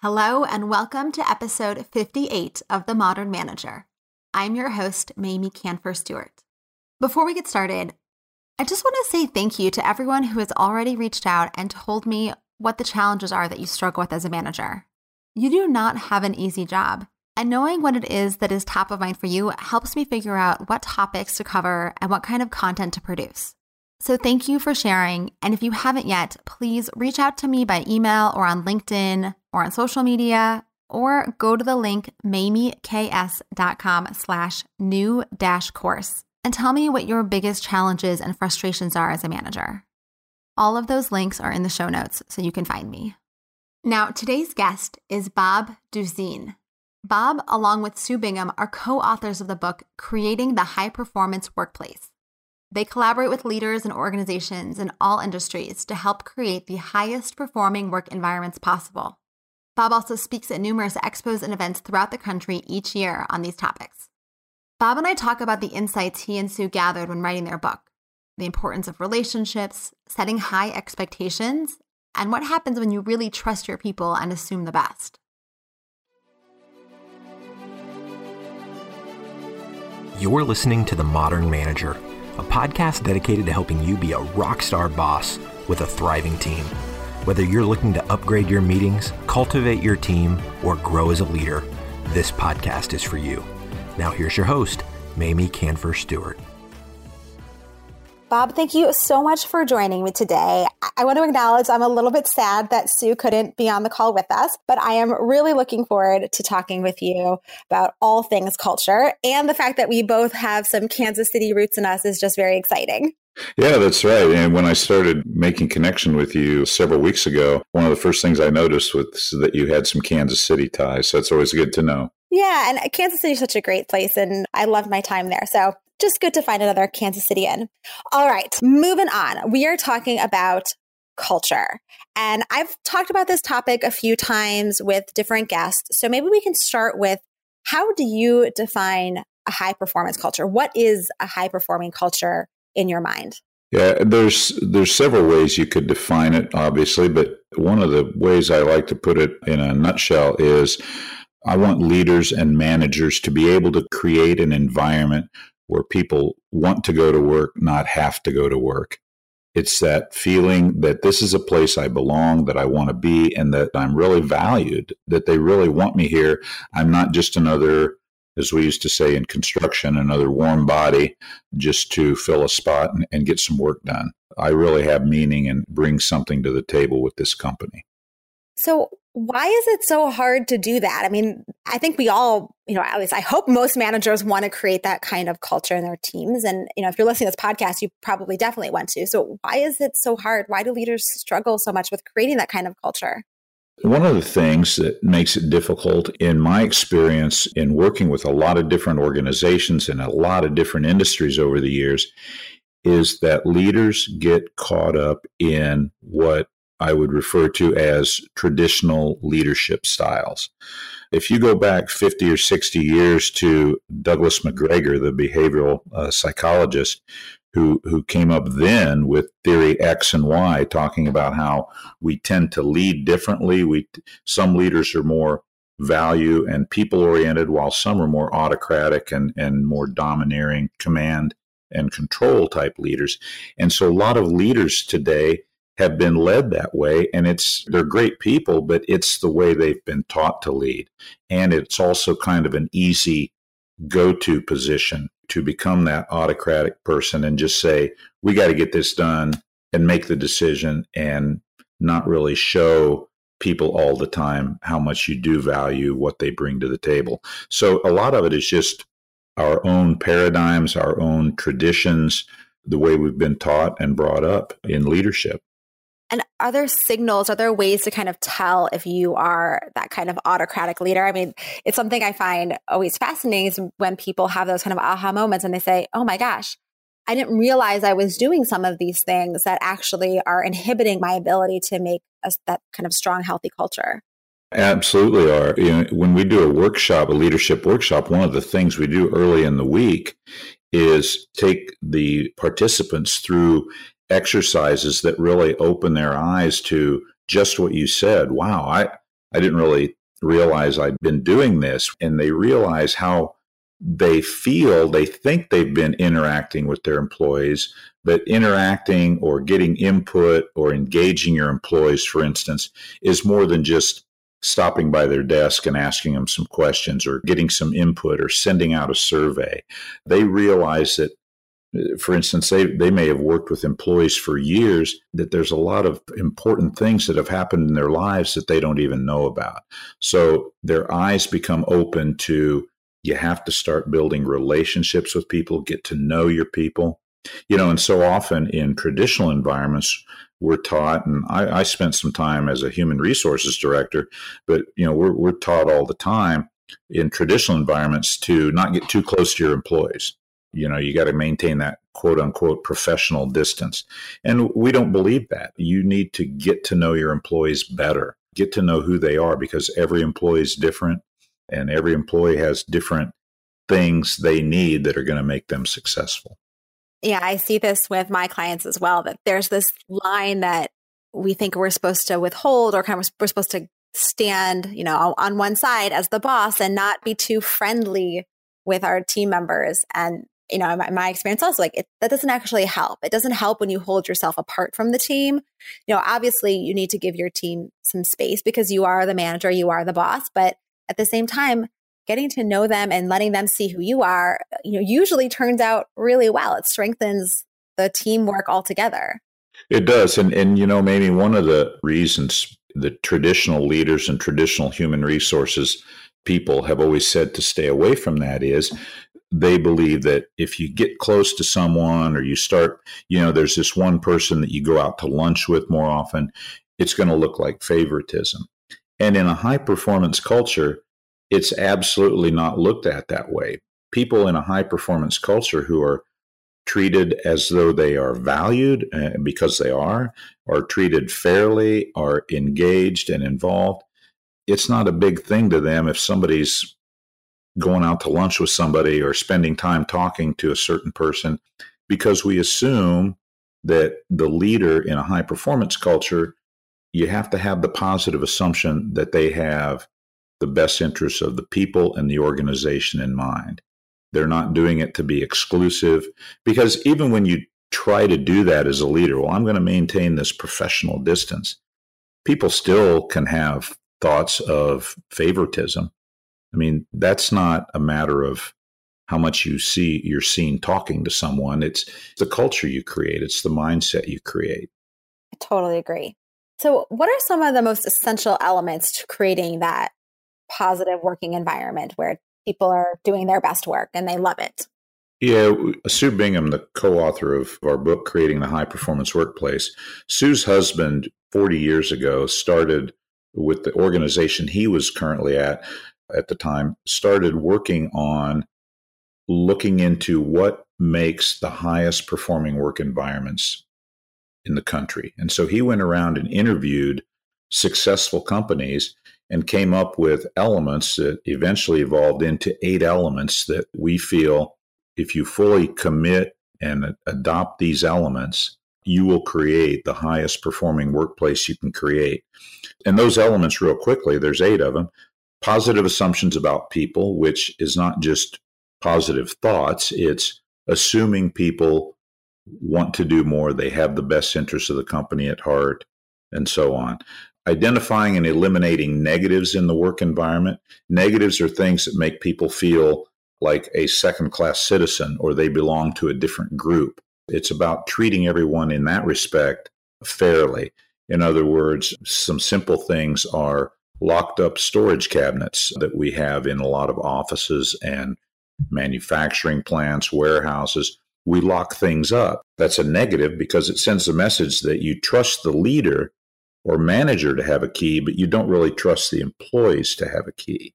Hello, and welcome to episode 58 of The Modern Manager. I'm your host, Mamie Kanfer Stewart. Before we get started, I just want to say thank you to everyone who has already reached out and told me what the challenges are that you struggle with as a manager. You do not have an easy job, and knowing what it is that is top of mind for you helps me figure out what topics to cover and what kind of content to produce. So thank you for sharing. And if you haven't yet, please reach out to me by email or on LinkedIn or on social media, or go to the link mamieks.com slash new dash course and tell me what your biggest challenges and frustrations are as a manager. All of those links are in the show notes, so you can find me. Now, today's guest is Bob Dusin. Bob, along with Sue Bingham, are co authors of the book Creating the High Performance Workplace they collaborate with leaders and organizations in all industries to help create the highest performing work environments possible. Bob also speaks at numerous expos and events throughout the country each year on these topics. Bob and I talk about the insights he and Sue gathered when writing their book, the importance of relationships, setting high expectations, and what happens when you really trust your people and assume the best. You're listening to The Modern Manager a podcast dedicated to helping you be a rock star boss with a thriving team. Whether you're looking to upgrade your meetings, cultivate your team, or grow as a leader, this podcast is for you. Now, here's your host, Mamie Kanfer Stewart. Bob, thank you so much for joining me today. I want to acknowledge I'm a little bit sad that Sue couldn't be on the call with us, but I am really looking forward to talking with you about all things culture. And the fact that we both have some Kansas City roots in us is just very exciting. Yeah, that's right. And when I started making connection with you several weeks ago, one of the first things I noticed was that you had some Kansas City ties. So it's always good to know. Yeah, and uh, Kansas City is such a great place, and I loved my time there. So just good to find another Kansas City in. All right, moving on. We are talking about culture. And I've talked about this topic a few times with different guests. So maybe we can start with how do you define a high performance culture? What is a high performing culture in your mind? Yeah, there's there's several ways you could define it obviously, but one of the ways I like to put it in a nutshell is I want leaders and managers to be able to create an environment where people want to go to work, not have to go to work. It's that feeling that this is a place I belong, that I want to be, and that I'm really valued, that they really want me here. I'm not just another, as we used to say in construction, another warm body just to fill a spot and, and get some work done. I really have meaning and bring something to the table with this company. So, why is it so hard to do that? I mean, I think we all, you know, at least I hope most managers want to create that kind of culture in their teams. And, you know, if you're listening to this podcast, you probably definitely want to. So, why is it so hard? Why do leaders struggle so much with creating that kind of culture? One of the things that makes it difficult, in my experience, in working with a lot of different organizations and a lot of different industries over the years, is that leaders get caught up in what I would refer to as traditional leadership styles. If you go back 50 or 60 years to Douglas McGregor, the behavioral uh, psychologist, who, who came up then with theory X and Y, talking about how we tend to lead differently. We some leaders are more value and people oriented, while some are more autocratic and, and more domineering command and control type leaders. And so a lot of leaders today have been led that way and it's they're great people but it's the way they've been taught to lead and it's also kind of an easy go-to position to become that autocratic person and just say we got to get this done and make the decision and not really show people all the time how much you do value what they bring to the table. So a lot of it is just our own paradigms our own traditions the way we've been taught and brought up in leadership and are there signals, are there ways to kind of tell if you are that kind of autocratic leader? I mean, it's something I find always fascinating is when people have those kind of aha moments and they say, oh my gosh, I didn't realize I was doing some of these things that actually are inhibiting my ability to make a, that kind of strong, healthy culture. Absolutely are. You know, when we do a workshop, a leadership workshop, one of the things we do early in the week is take the participants through exercises that really open their eyes to just what you said. Wow, I I didn't really realize I'd been doing this. And they realize how they feel, they think they've been interacting with their employees, but interacting or getting input or engaging your employees, for instance, is more than just stopping by their desk and asking them some questions or getting some input or sending out a survey. They realize that for instance, they, they may have worked with employees for years, that there's a lot of important things that have happened in their lives that they don't even know about. So their eyes become open to you have to start building relationships with people, get to know your people. You know, and so often in traditional environments, we're taught, and I, I spent some time as a human resources director, but you know, we're, we're taught all the time in traditional environments to not get too close to your employees you know you got to maintain that quote unquote professional distance. And we don't believe that. You need to get to know your employees better. Get to know who they are because every employee is different and every employee has different things they need that are going to make them successful. Yeah i see this with my clients as well that there's this line that we think we're supposed to withhold or kind of we're supposed to stand you know on one side as the boss and not be too friendly with our team members. And you know, my, my experience also like it, that doesn't actually help. It doesn't help when you hold yourself apart from the team. You know, obviously you need to give your team some space because you are the manager, you are the boss, but at the same time, getting to know them and letting them see who you are, you know, usually turns out really well. It strengthens the teamwork altogether. It does. And and you know, maybe one of the reasons the traditional leaders and traditional human resources people have always said to stay away from that is they believe that if you get close to someone or you start, you know, there's this one person that you go out to lunch with more often, it's going to look like favoritism. And in a high performance culture, it's absolutely not looked at that way. People in a high performance culture who are treated as though they are valued uh, because they are, are treated fairly, are engaged and involved. It's not a big thing to them if somebody's going out to lunch with somebody or spending time talking to a certain person because we assume that the leader in a high performance culture, you have to have the positive assumption that they have the best interests of the people and the organization in mind. They're not doing it to be exclusive because even when you try to do that as a leader, well, I'm going to maintain this professional distance. People still can have thoughts of favoritism I mean, that's not a matter of how much you see you're seen talking to someone. It's the culture you create, it's the mindset you create. I totally agree. So, what are some of the most essential elements to creating that positive working environment where people are doing their best work and they love it? Yeah, Sue Bingham, the co author of our book, Creating the High Performance Workplace, Sue's husband, 40 years ago, started with the organization he was currently at at the time started working on looking into what makes the highest performing work environments in the country. And so he went around and interviewed successful companies and came up with elements that eventually evolved into eight elements that we feel if you fully commit and adopt these elements, you will create the highest performing workplace you can create. And those elements, real quickly, there's eight of them positive assumptions about people, which is not just positive thoughts, it's assuming people want to do more, they have the best interests of the company at heart, and so on. Identifying and eliminating negatives in the work environment. Negatives are things that make people feel like a second class citizen or they belong to a different group. It's about treating everyone in that respect fairly. In other words, some simple things are locked up storage cabinets that we have in a lot of offices and manufacturing plants, warehouses. We lock things up. That's a negative because it sends a message that you trust the leader or manager to have a key, but you don't really trust the employees to have a key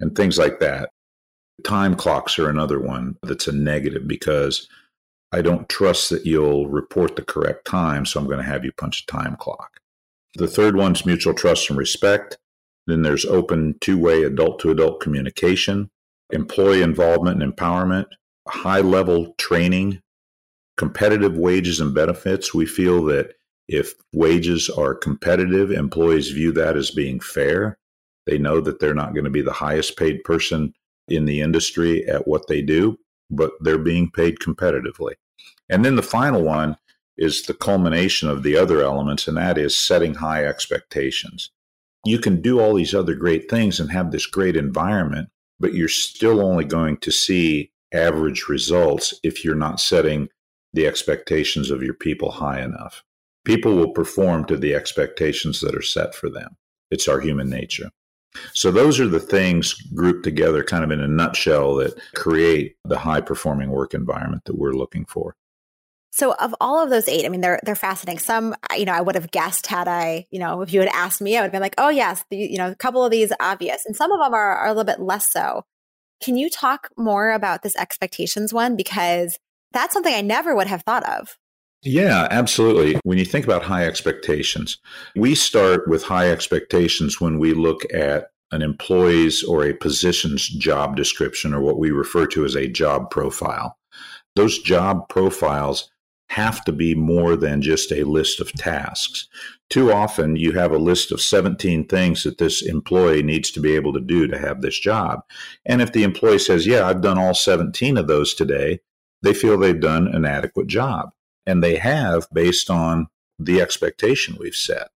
and things like that. Time clocks are another one that's a negative because I don't trust that you'll report the correct time, so I'm going to have you punch a time clock. The third one's mutual trust and respect. Then there's open two way adult to adult communication, employee involvement and empowerment, high level training, competitive wages and benefits. We feel that if wages are competitive, employees view that as being fair. They know that they're not going to be the highest paid person in the industry at what they do, but they're being paid competitively. And then the final one is the culmination of the other elements, and that is setting high expectations. You can do all these other great things and have this great environment, but you're still only going to see average results if you're not setting the expectations of your people high enough. People will perform to the expectations that are set for them. It's our human nature. So, those are the things grouped together, kind of in a nutshell, that create the high performing work environment that we're looking for. So of all of those eight, I mean, they're they're fascinating. Some, you know, I would have guessed had I, you know, if you had asked me, I would have been like, oh yes, the, you know, a couple of these obvious, and some of them are, are a little bit less so. Can you talk more about this expectations one because that's something I never would have thought of. Yeah, absolutely. When you think about high expectations, we start with high expectations when we look at an employee's or a position's job description or what we refer to as a job profile. Those job profiles have to be more than just a list of tasks. Too often, you have a list of 17 things that this employee needs to be able to do to have this job. And if the employee says, Yeah, I've done all 17 of those today, they feel they've done an adequate job. And they have based on the expectation we've set.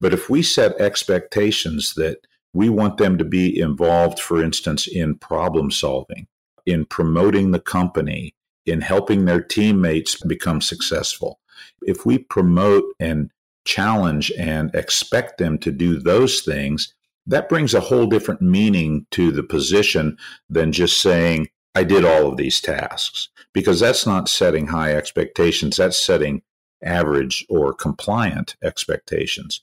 But if we set expectations that we want them to be involved, for instance, in problem solving, in promoting the company, in helping their teammates become successful. If we promote and challenge and expect them to do those things, that brings a whole different meaning to the position than just saying, I did all of these tasks, because that's not setting high expectations. That's setting average or compliant expectations.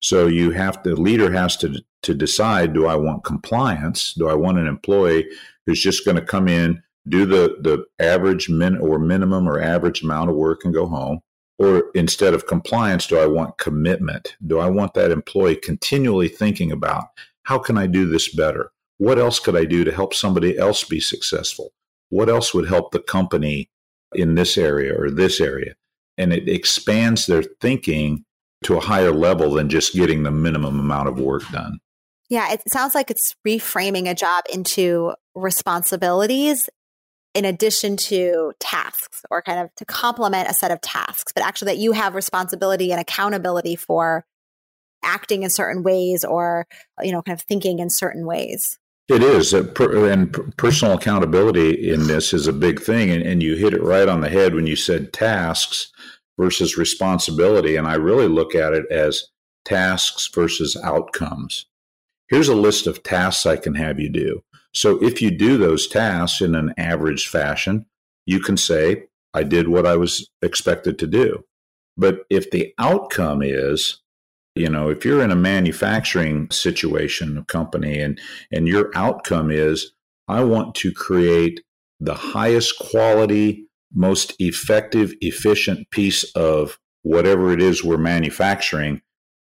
So you have to, the leader has to, to decide, do I want compliance? Do I want an employee who's just going to come in, do the, the average min or minimum or average amount of work and go home? Or instead of compliance, do I want commitment? Do I want that employee continually thinking about how can I do this better? What else could I do to help somebody else be successful? What else would help the company in this area or this area? And it expands their thinking to a higher level than just getting the minimum amount of work done. Yeah, it sounds like it's reframing a job into responsibilities in addition to tasks or kind of to complement a set of tasks, but actually that you have responsibility and accountability for acting in certain ways or, you know, kind of thinking in certain ways. It is. And personal accountability in this is a big thing. And you hit it right on the head when you said tasks versus responsibility. And I really look at it as tasks versus outcomes. Here's a list of tasks I can have you do. So if you do those tasks in an average fashion, you can say, I did what I was expected to do. But if the outcome is, you know, if you're in a manufacturing situation, a company, and, and your outcome is, I want to create the highest quality, most effective, efficient piece of whatever it is we're manufacturing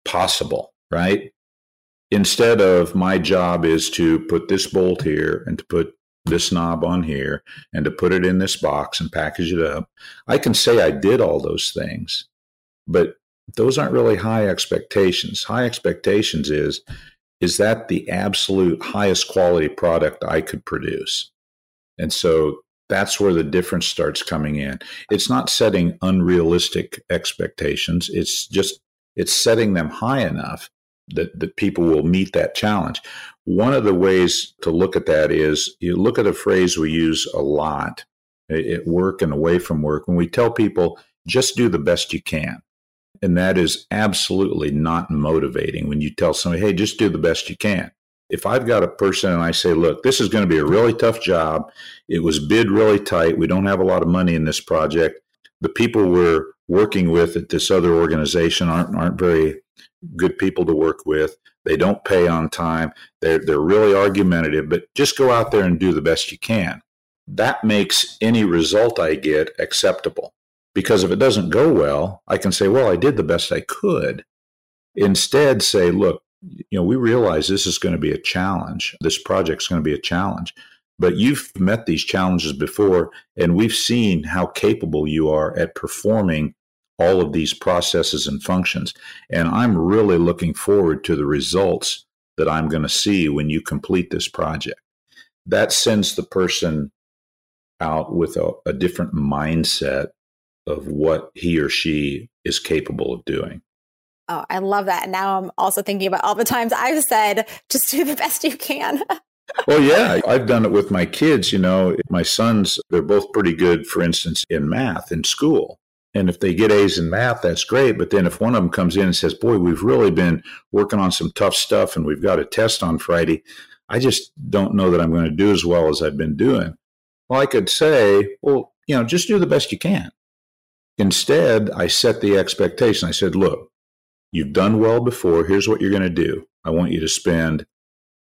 possible, right? Instead of my job is to put this bolt here and to put this knob on here and to put it in this box and package it up, I can say I did all those things, but those aren't really high expectations. High expectations is is that the absolute highest quality product I could produce? And so that's where the difference starts coming in. It's not setting unrealistic expectations. It's just it's setting them high enough that, that people will meet that challenge. One of the ways to look at that is you look at a phrase we use a lot at work and away from work when we tell people just do the best you can. And that is absolutely not motivating when you tell somebody, hey, just do the best you can. If I've got a person and I say, look, this is going to be a really tough job, it was bid really tight, we don't have a lot of money in this project, the people we're working with at this other organization aren't, aren't very good people to work with. They don't pay on time. They're, they're really argumentative, but just go out there and do the best you can. That makes any result I get acceptable. Because if it doesn't go well, I can say, well, I did the best I could. Instead, say, look, you know, we realize this is going to be a challenge. This project's going to be a challenge. But you've met these challenges before, and we've seen how capable you are at performing all of these processes and functions. And I'm really looking forward to the results that I'm going to see when you complete this project. That sends the person out with a, a different mindset of what he or she is capable of doing. Oh, I love that. And now I'm also thinking about all the times I've said, just do the best you can. well, yeah, I've done it with my kids. You know, my sons, they're both pretty good, for instance, in math in school. And if they get A's in math, that's great. But then if one of them comes in and says, Boy, we've really been working on some tough stuff and we've got a test on Friday, I just don't know that I'm going to do as well as I've been doing. Well, I could say, Well, you know, just do the best you can. Instead, I set the expectation. I said, Look, You've done well before. Here's what you're going to do. I want you to spend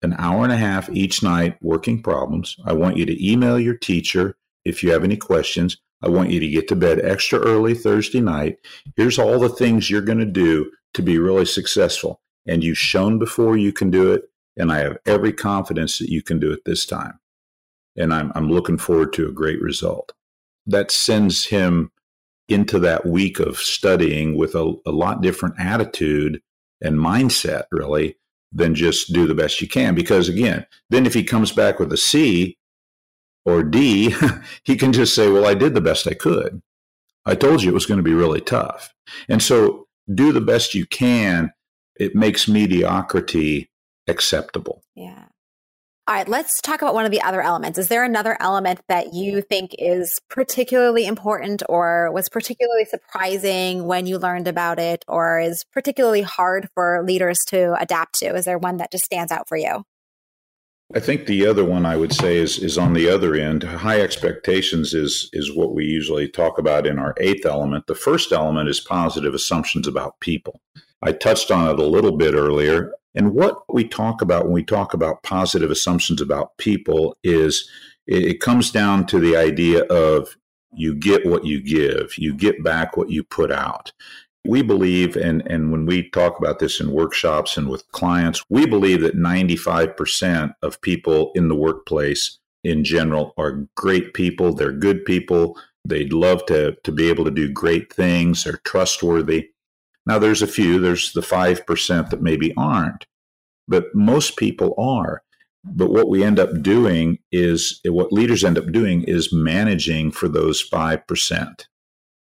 an hour and a half each night working problems. I want you to email your teacher if you have any questions. I want you to get to bed extra early Thursday night. Here's all the things you're going to do to be really successful. And you've shown before you can do it. And I have every confidence that you can do it this time. And I'm, I'm looking forward to a great result. That sends him into that week of studying with a, a lot different attitude and mindset, really, than just do the best you can. Because again, then if he comes back with a C or D, he can just say, Well, I did the best I could. I told you it was going to be really tough. And so do the best you can. It makes mediocrity acceptable. Yeah. All right, let's talk about one of the other elements. Is there another element that you think is particularly important or was particularly surprising when you learned about it or is particularly hard for leaders to adapt to? Is there one that just stands out for you? I think the other one I would say is is on the other end. High expectations is is what we usually talk about in our eighth element. The first element is positive assumptions about people. I touched on it a little bit earlier. And what we talk about when we talk about positive assumptions about people is it, comes down to the idea of you get what you give, you get back what you put out. We believe, and, and when we talk about this in workshops and with clients, we believe that 95% of people in the workplace in general are great people. They're good people. They'd love to, to be able to do great things. They're trustworthy. Now, there's a few, there's the 5% that maybe aren't, but most people are. But what we end up doing is what leaders end up doing is managing for those 5%.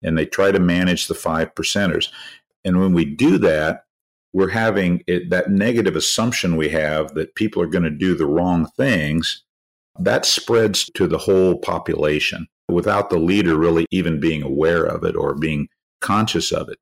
And they try to manage the 5 percenters. And when we do that, we're having it, that negative assumption we have that people are going to do the wrong things. That spreads to the whole population without the leader really even being aware of it or being conscious of it.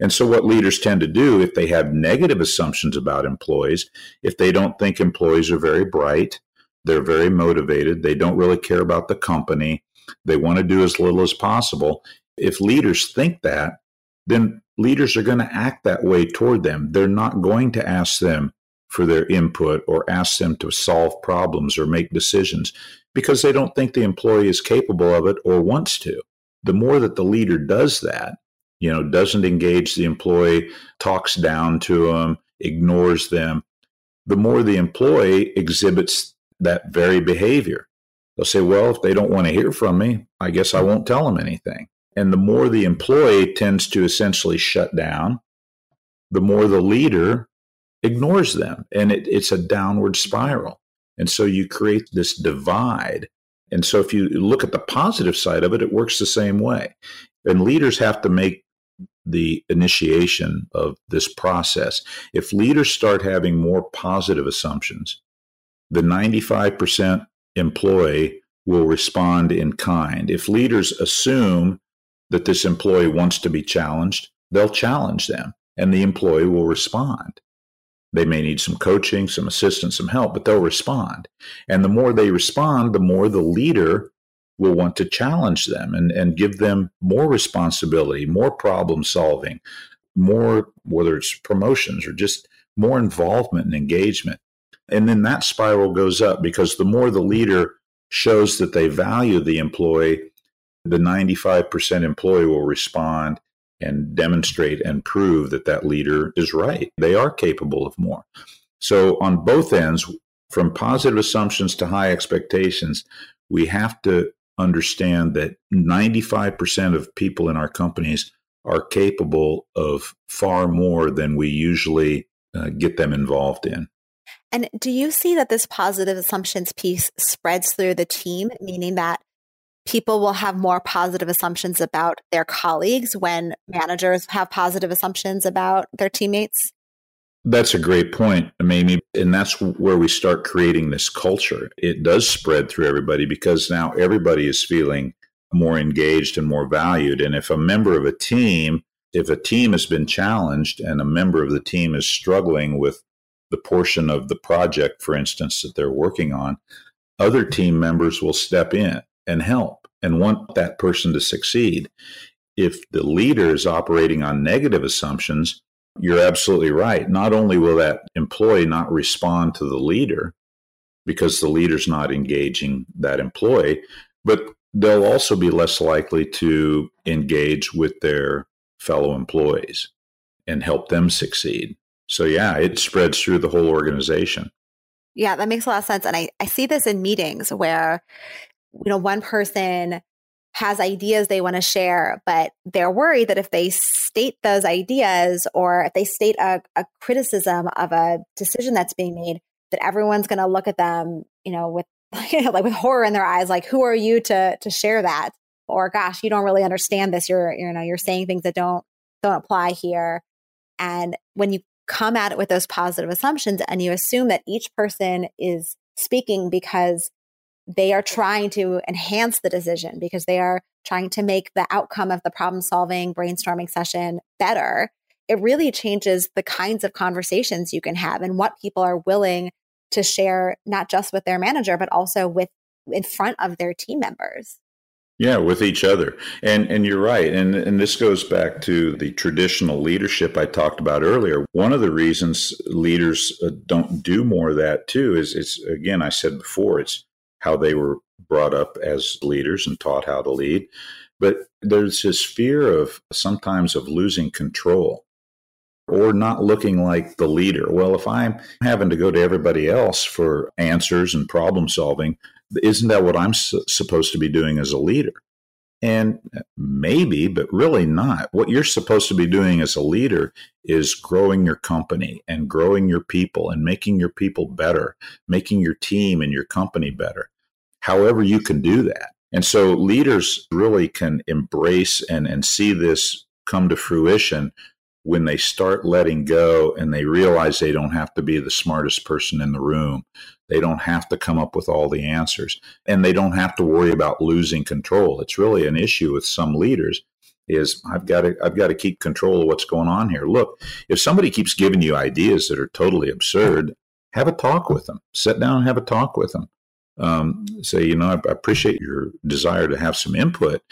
And so, what leaders tend to do if they have negative assumptions about employees, if they don't think employees are very bright, they're very motivated, they don't really care about the company, they want to do as little as possible. If leaders think that, then leaders are going to act that way toward them. They're not going to ask them for their input or ask them to solve problems or make decisions because they don't think the employee is capable of it or wants to. The more that the leader does that, you know, doesn't engage the employee, talks down to them, ignores them, the more the employee exhibits that very behavior. They'll say, well, if they don't want to hear from me, I guess I won't tell them anything. And the more the employee tends to essentially shut down, the more the leader ignores them. And it, it's a downward spiral. And so you create this divide. And so if you look at the positive side of it, it works the same way. And leaders have to make the initiation of this process. If leaders start having more positive assumptions, the 95% employee will respond in kind. If leaders assume that this employee wants to be challenged, they'll challenge them and the employee will respond. They may need some coaching, some assistance, some help, but they'll respond. And the more they respond, the more the leader will want to challenge them and, and give them more responsibility, more problem solving, more, whether it's promotions or just more involvement and engagement. And then that spiral goes up because the more the leader shows that they value the employee, the 95% employee will respond and demonstrate and prove that that leader is right. They are capable of more. So, on both ends, from positive assumptions to high expectations, we have to understand that 95% of people in our companies are capable of far more than we usually uh, get them involved in. And do you see that this positive assumptions piece spreads through the team, meaning that people will have more positive assumptions about their colleagues when managers have positive assumptions about their teammates? That's a great point, Mamie. And that's where we start creating this culture. It does spread through everybody because now everybody is feeling more engaged and more valued. And if a member of a team, if a team has been challenged and a member of the team is struggling with the portion of the project, for instance, that they're working on, other team members will step in and help and want that person to succeed. If the leader is operating on negative assumptions, you're absolutely right. Not only will that employee not respond to the leader because the leader's not engaging that employee, but they'll also be less likely to engage with their fellow employees and help them succeed. So, yeah, it spreads through the whole organization. Yeah, that makes a lot of sense. And I, I see this in meetings where, you know, one person has ideas they want to share, but they're worried that if they state those ideas or if they state a, a criticism of a decision that's being made, that everyone's going to look at them, you know, with like with horror in their eyes, like who are you to to share that? Or gosh, you don't really understand this. You're you know you're saying things that don't don't apply here. And when you come at it with those positive assumptions and you assume that each person is speaking because they are trying to enhance the decision because they are trying to make the outcome of the problem solving brainstorming session better, it really changes the kinds of conversations you can have and what people are willing to share, not just with their manager, but also with in front of their team members. Yeah, with each other. And and you're right. And and this goes back to the traditional leadership I talked about earlier. One of the reasons leaders uh, don't do more of that too is it's again I said before it's how they were brought up as leaders and taught how to lead. But there's this fear of sometimes of losing control or not looking like the leader. Well, if I'm having to go to everybody else for answers and problem solving, isn't that what I'm su- supposed to be doing as a leader? And maybe, but really not. What you're supposed to be doing as a leader is growing your company and growing your people and making your people better, making your team and your company better however you can do that. And so leaders really can embrace and, and see this come to fruition when they start letting go and they realize they don't have to be the smartest person in the room. They don't have to come up with all the answers and they don't have to worry about losing control. It's really an issue with some leaders is I've got to I've got to keep control of what's going on here. Look, if somebody keeps giving you ideas that are totally absurd, have a talk with them. Sit down and have a talk with them um, say, you know, I, appreciate your desire to have some input.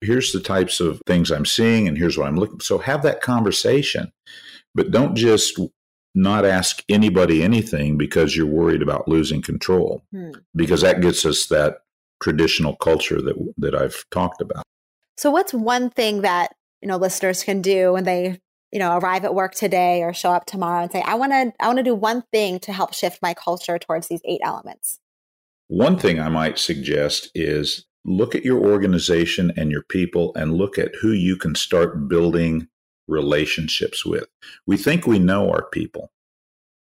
Here's the types of things I'm seeing, and here's what I'm looking. So have that conversation, but don't just not ask anybody anything because you're worried about losing control, hmm. because that gets us that traditional culture that that I've talked about. So, what's one thing that you know listeners can do when they you know arrive at work today or show up tomorrow and say, "I want to I want to do one thing to help shift my culture towards these eight elements." One thing I might suggest is look at your organization and your people and look at who you can start building relationships with. We think we know our people,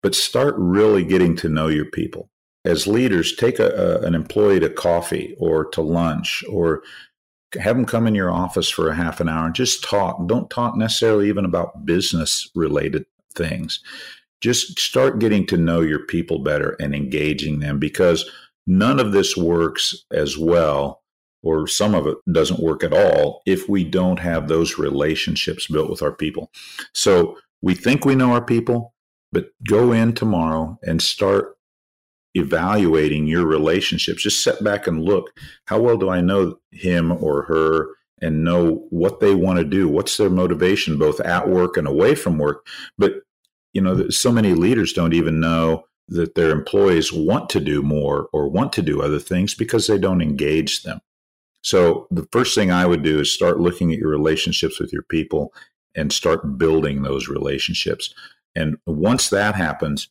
but start really getting to know your people. As leaders, take a, a, an employee to coffee or to lunch or have them come in your office for a half an hour and just talk. Don't talk necessarily even about business related things. Just start getting to know your people better and engaging them because None of this works as well, or some of it doesn't work at all, if we don't have those relationships built with our people. So we think we know our people, but go in tomorrow and start evaluating your relationships. Just sit back and look how well do I know him or her and know what they want to do? What's their motivation, both at work and away from work? But, you know, so many leaders don't even know that their employees want to do more or want to do other things because they don't engage them. So the first thing I would do is start looking at your relationships with your people and start building those relationships. And once that happens,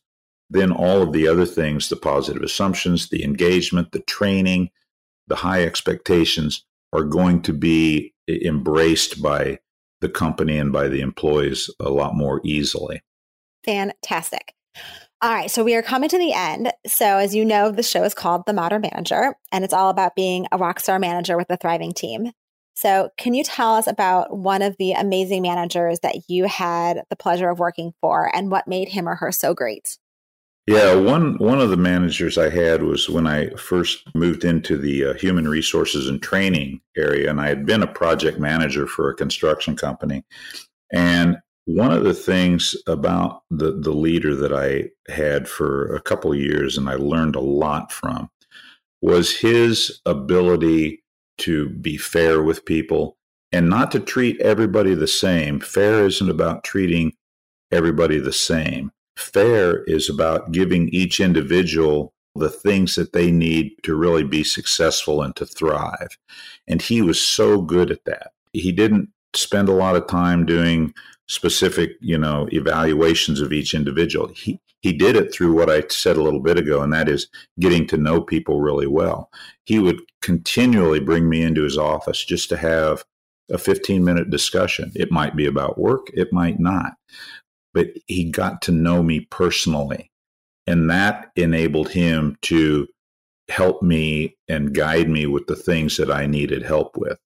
then all of the other things, the positive assumptions, the engagement, the training, the high expectations are going to be embraced by the company and by the employees a lot more easily. Fantastic. All right, so we are coming to the end. So, as you know, the show is called The Modern Manager, and it's all about being a rock star manager with a thriving team. So, can you tell us about one of the amazing managers that you had the pleasure of working for and what made him or her so great? Yeah, one one of the managers I had was when I first moved into the uh, human resources and training area, and I had been a project manager for a construction company. And one of the things about the the leader that I had for a couple of years, and I learned a lot from, was his ability to be fair with people and not to treat everybody the same. Fair isn't about treating everybody the same. Fair is about giving each individual the things that they need to really be successful and to thrive. And he was so good at that. He didn't spend a lot of time doing specific, you know, evaluations of each individual. He he did it through what I said a little bit ago, and that is getting to know people really well. He would continually bring me into his office just to have a 15 minute discussion. It might be about work, it might not, but he got to know me personally. And that enabled him to help me and guide me with the things that I needed help with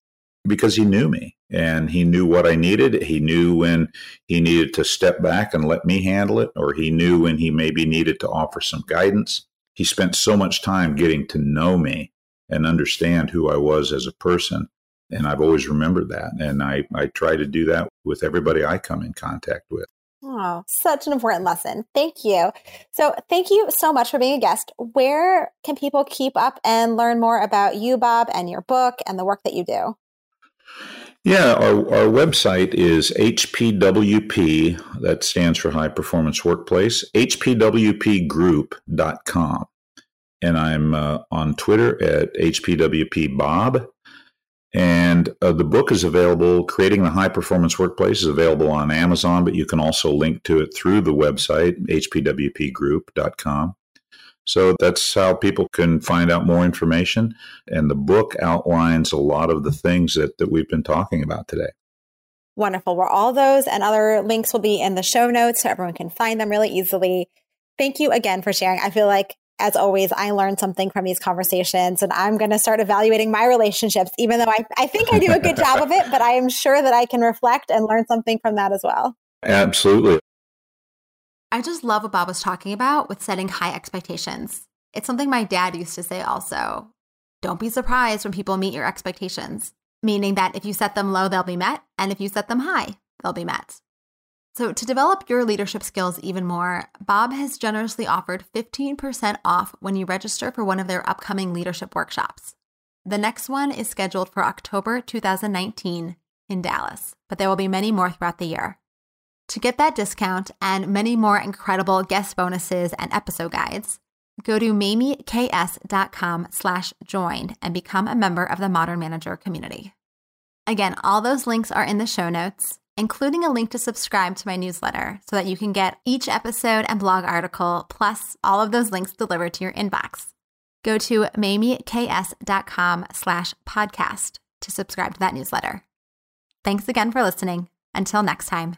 because he knew me and he knew what I needed. He knew when he needed to step back and let me handle it, or he knew when he maybe needed to offer some guidance. He spent so much time getting to know me and understand who I was as a person. And I've always remembered that. And I, I try to do that with everybody I come in contact with. Oh, such an important lesson. Thank you. So, thank you so much for being a guest. Where can people keep up and learn more about you, Bob, and your book and the work that you do? Yeah, our, our website is HPWP, that stands for High Performance Workplace, HPWPgroup.com. And I'm uh, on Twitter at HPWPBob. And uh, the book is available, Creating the High Performance Workplace is available on Amazon, but you can also link to it through the website, hpwpgroup.com. So that's how people can find out more information. And the book outlines a lot of the things that, that we've been talking about today. Wonderful. Well, all those and other links will be in the show notes so everyone can find them really easily. Thank you again for sharing. I feel like, as always, I learned something from these conversations and I'm going to start evaluating my relationships, even though I, I think I do a good job of it, but I am sure that I can reflect and learn something from that as well. Absolutely. I just love what Bob was talking about with setting high expectations. It's something my dad used to say also. Don't be surprised when people meet your expectations, meaning that if you set them low, they'll be met, and if you set them high, they'll be met. So, to develop your leadership skills even more, Bob has generously offered 15% off when you register for one of their upcoming leadership workshops. The next one is scheduled for October 2019 in Dallas, but there will be many more throughout the year. To get that discount and many more incredible guest bonuses and episode guides, go to mamieks.com slash join and become a member of the Modern Manager community. Again, all those links are in the show notes, including a link to subscribe to my newsletter so that you can get each episode and blog article, plus all of those links delivered to your inbox. Go to mamieks.com slash podcast to subscribe to that newsletter. Thanks again for listening. Until next time.